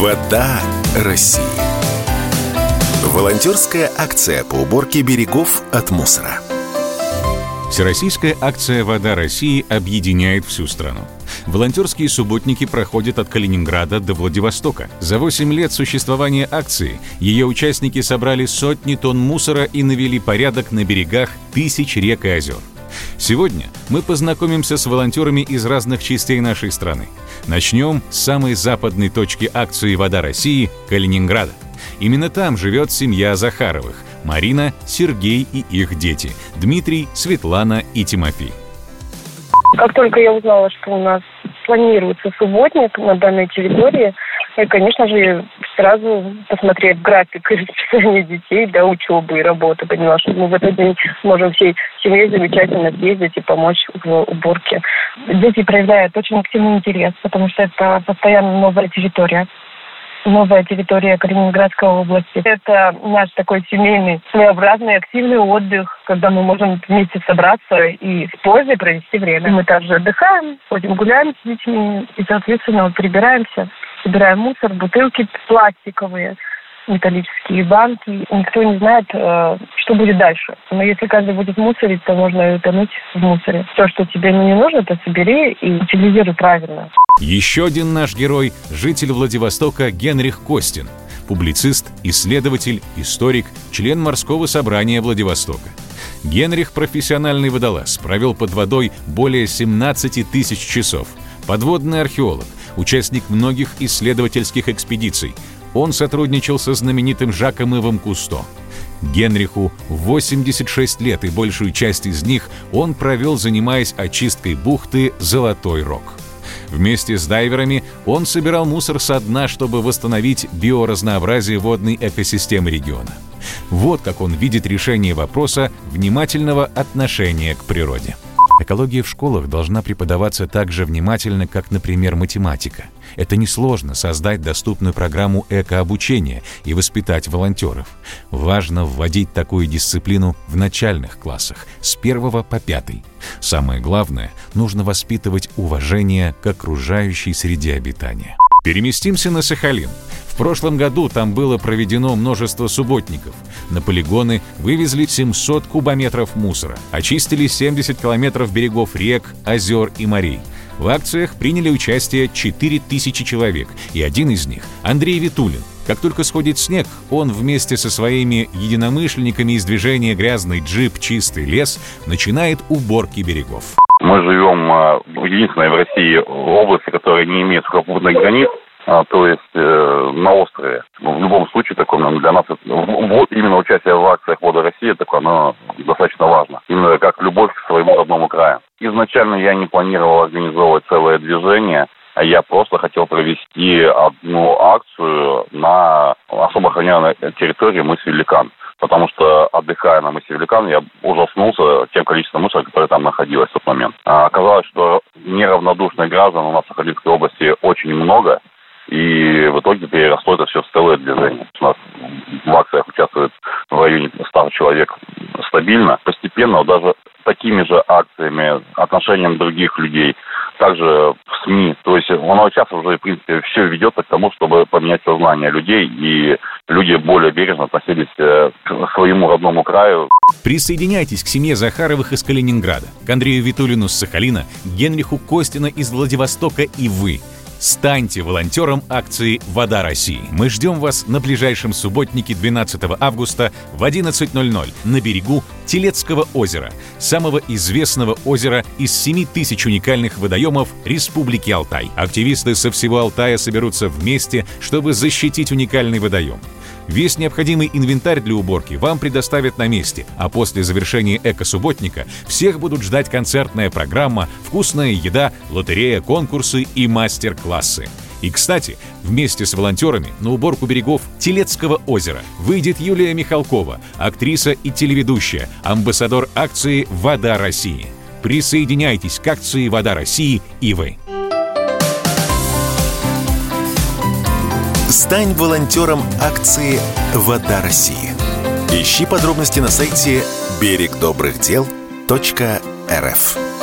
Вода России. Волонтерская акция по уборке берегов от мусора. Всероссийская акция «Вода России» объединяет всю страну. Волонтерские субботники проходят от Калининграда до Владивостока. За 8 лет существования акции ее участники собрали сотни тонн мусора и навели порядок на берегах тысяч рек и озер. Сегодня мы познакомимся с волонтерами из разных частей нашей страны. Начнем с самой западной точки акции «Вода России» – Калининграда. Именно там живет семья Захаровых – Марина, Сергей и их дети – Дмитрий, Светлана и Тимофей. Как только я узнала, что у нас планируется субботник на данной территории, и, конечно же, сразу посмотреть график расписания детей до учебы и работы. Поняла, что мы в этот день сможем всей семьей замечательно съездить и помочь в уборке. Дети проявляют очень активный интерес, потому что это постоянно новая территория новая территория Калининградской области. Это наш такой семейный, своеобразный, активный отдых, когда мы можем вместе собраться и с пользой провести время. Мы также отдыхаем, ходим гуляем с детьми и, соответственно, прибираемся собираем мусор, бутылки пластиковые, металлические банки. Никто не знает, э, что будет дальше. Но если каждый будет мусорить, то можно и утонуть в мусоре. То, что тебе не нужно, то собери и утилизируй правильно. Еще один наш герой – житель Владивостока Генрих Костин. Публицист, исследователь, историк, член морского собрания Владивостока. Генрих – профессиональный водолаз, провел под водой более 17 тысяч часов. Подводный археолог, участник многих исследовательских экспедиций. Он сотрудничал со знаменитым Жаком Ивом Кусто. Генриху 86 лет, и большую часть из них он провел, занимаясь очисткой бухты Золотой Рог. Вместе с дайверами он собирал мусор со дна, чтобы восстановить биоразнообразие водной экосистемы региона. Вот как он видит решение вопроса внимательного отношения к природе. Экология в школах должна преподаваться так же внимательно, как, например, математика. Это несложно создать доступную программу экообучения и воспитать волонтеров. Важно вводить такую дисциплину в начальных классах, с первого по пятый. Самое главное, нужно воспитывать уважение к окружающей среде обитания. Переместимся на Сахалин прошлом году там было проведено множество субботников. На полигоны вывезли 700 кубометров мусора, очистили 70 километров берегов рек, озер и морей. В акциях приняли участие 4000 человек, и один из них – Андрей Витулин. Как только сходит снег, он вместе со своими единомышленниками из движения «Грязный джип. Чистый лес» начинает уборки берегов. Мы живем а, в единственной в России области, которая не имеет сухопутных границ. А, то есть э, на острове. В любом случае, такое для нас вот именно участие в акциях «Вода России» такое, оно достаточно важно. Именно как любовь к своему родному краю. Изначально я не планировал организовывать целое движение, а я просто хотел провести одну акцию на особо охраняемой территории мыс Великан. Потому что, отдыхая на мысе Великан, я ужаснулся тем количеством мусора, которое там находилось в тот момент. А оказалось, что неравнодушных граждан у нас в Сахалинской области очень много, и в итоге переросло это все в целое движение. У нас в акциях участвует в районе 100 человек стабильно. Постепенно, даже такими же акциями, отношением других людей, также в СМИ. То есть оно сейчас уже, в принципе, все ведется к тому, чтобы поменять сознание людей, и люди более бережно относились э, к своему родному краю. Присоединяйтесь к семье Захаровых из Калининграда, к Андрею Витулину с Сахалина, Генриху Костина из Владивостока и вы – Станьте волонтером акции «Вода России». Мы ждем вас на ближайшем субботнике 12 августа в 11.00 на берегу Телецкого озера, самого известного озера из 7 тысяч уникальных водоемов Республики Алтай. Активисты со всего Алтая соберутся вместе, чтобы защитить уникальный водоем. Весь необходимый инвентарь для уборки вам предоставят на месте, а после завершения эко-субботника всех будут ждать концертная программа, вкусная еда, лотерея, конкурсы и мастер-классы. И, кстати, вместе с волонтерами на уборку берегов Телецкого озера выйдет Юлия Михалкова, актриса и телеведущая, амбассадор акции «Вода России». Присоединяйтесь к акции «Вода России» и вы. Стань волонтером акции «Вода России». Ищи подробности на сайте берегдобрыхдел.рф